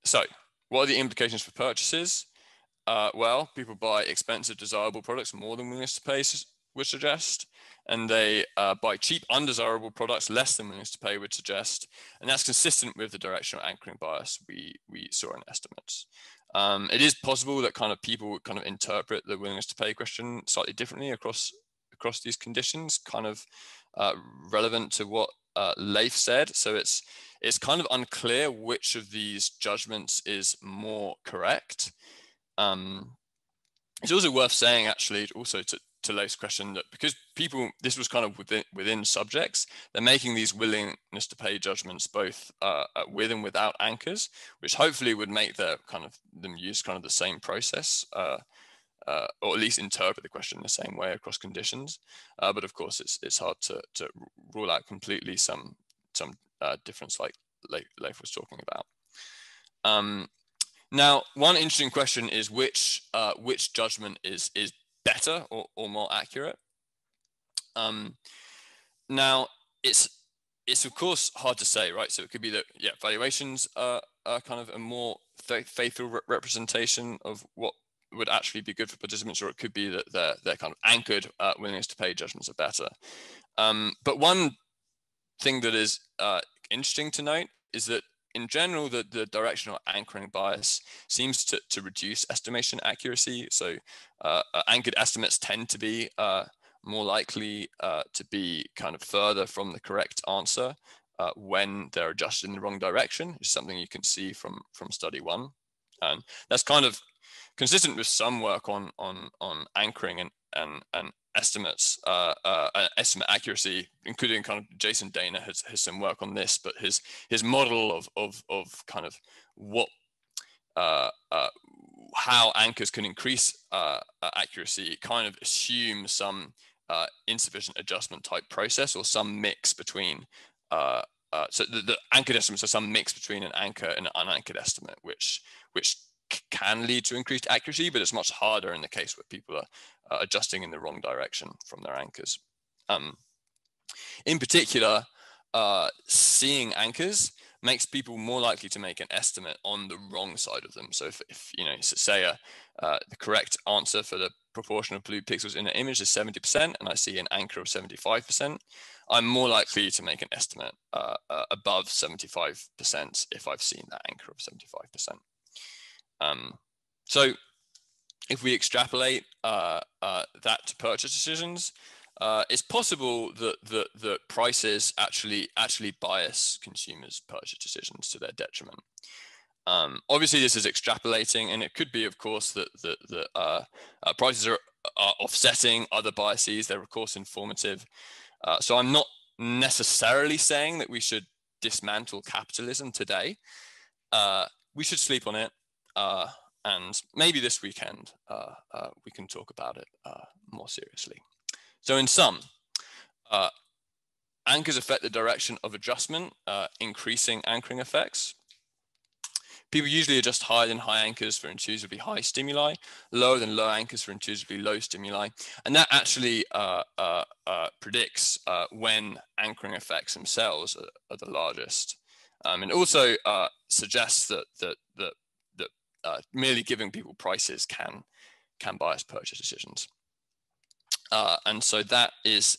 Speaker 2: So what are the implications for purchases? Uh, well, people buy expensive, desirable products more than willingness to pay would suggest, and they uh, buy cheap, undesirable products less than willingness to pay would suggest, and that's consistent with the directional anchoring bias we we saw in estimates. Um, it is possible that kind of people would kind of interpret the willingness to pay question slightly differently across across these conditions, kind of uh, relevant to what uh, Leif said. So it's it's kind of unclear which of these judgments is more correct. Um, it's also worth saying, actually, also to, to Leif's question, that because people, this was kind of within, within subjects, they're making these willingness to pay judgments both uh, uh, with and without anchors, which hopefully would make the kind of them use kind of the same process. Uh, uh, or at least interpret the question the same way across conditions. Uh, but of course, it's it's hard to to rule out completely some some uh, difference like Leif was talking about. Um, now, one interesting question is which uh, which judgment is is better or, or more accurate. Um, now, it's it's of course hard to say, right? So it could be that yeah, valuations are, are kind of a more faithful re representation of what would actually be good for participants, or it could be that their their kind of anchored uh, willingness to pay judgments are better. Um, but one thing that is uh, interesting to note is that in general, the, the directional anchoring bias seems to, to reduce estimation accuracy. So uh, uh, anchored estimates tend to be uh, more likely uh, to be kind of further from the correct answer uh, when they're adjusted in the wrong direction is something you can see from from study one, and that's kind of consistent with some work on on on anchoring and and and estimates, uh, uh, estimate accuracy, including kind of Jason Dana has, has some work on this, but his his model of of of kind of what uh, uh, how anchors can increase uh, uh, accuracy kind of assumes some uh, insufficient adjustment type process or some mix between uh, uh, so the, the, anchored estimates are some mix between an anchor and an unanchored estimate, which which can lead to increased accuracy, but it's much harder in the case where people are adjusting in the wrong direction from their anchors. Um, in particular, seeing anchors makes people more likely to make an estimate on the wrong side of them. So if, if you know, so say a, uh, the correct answer for the proportion of blue pixels in an image is 70% and I see an anchor of 75%, I'm more likely to make an estimate uh, uh, above 75% if I've seen that anchor of 75%. Um, so if we extrapolate uh, uh, that to purchase decisions, uh, it's possible that, that prices actually actually bias consumers' purchase decisions to their detriment. Um, obviously, this is extrapolating, and it could be, of course, that that uh, uh, prices are, are offsetting other biases. They're of course informative. Uh, so I'm not necessarily saying that we should dismantle capitalism today. Uh, we should sleep on it, uh, and maybe this weekend we can talk about it more seriously. So in sum, uh, anchors affect the direction of adjustment, uh, increasing anchoring effects. People usually adjust higher than high anchors for intuitively high stimuli, lower than low anchors for intuitively low stimuli. And that actually uh, uh, uh predicts uh, when anchoring effects themselves are, are the largest. Um, and also uh, suggests that, that, that, that merely giving people prices can, can bias purchase decisions. Uh, and so that is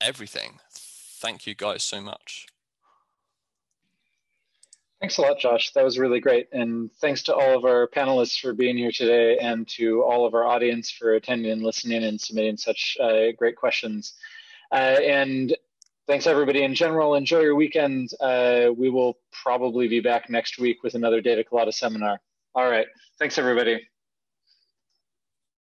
Speaker 2: everything. Thank you guys so much.
Speaker 1: Thanks a lot, Josh. That was really great. And thanks to all of our panelists for being here today and to all of our audience for attending and listening and submitting such uh, great questions. Uh, and thanks everybody in general. Enjoy your weekend. Uh, we will probably be back next week with another Data Colada seminar. All right. Thanks everybody.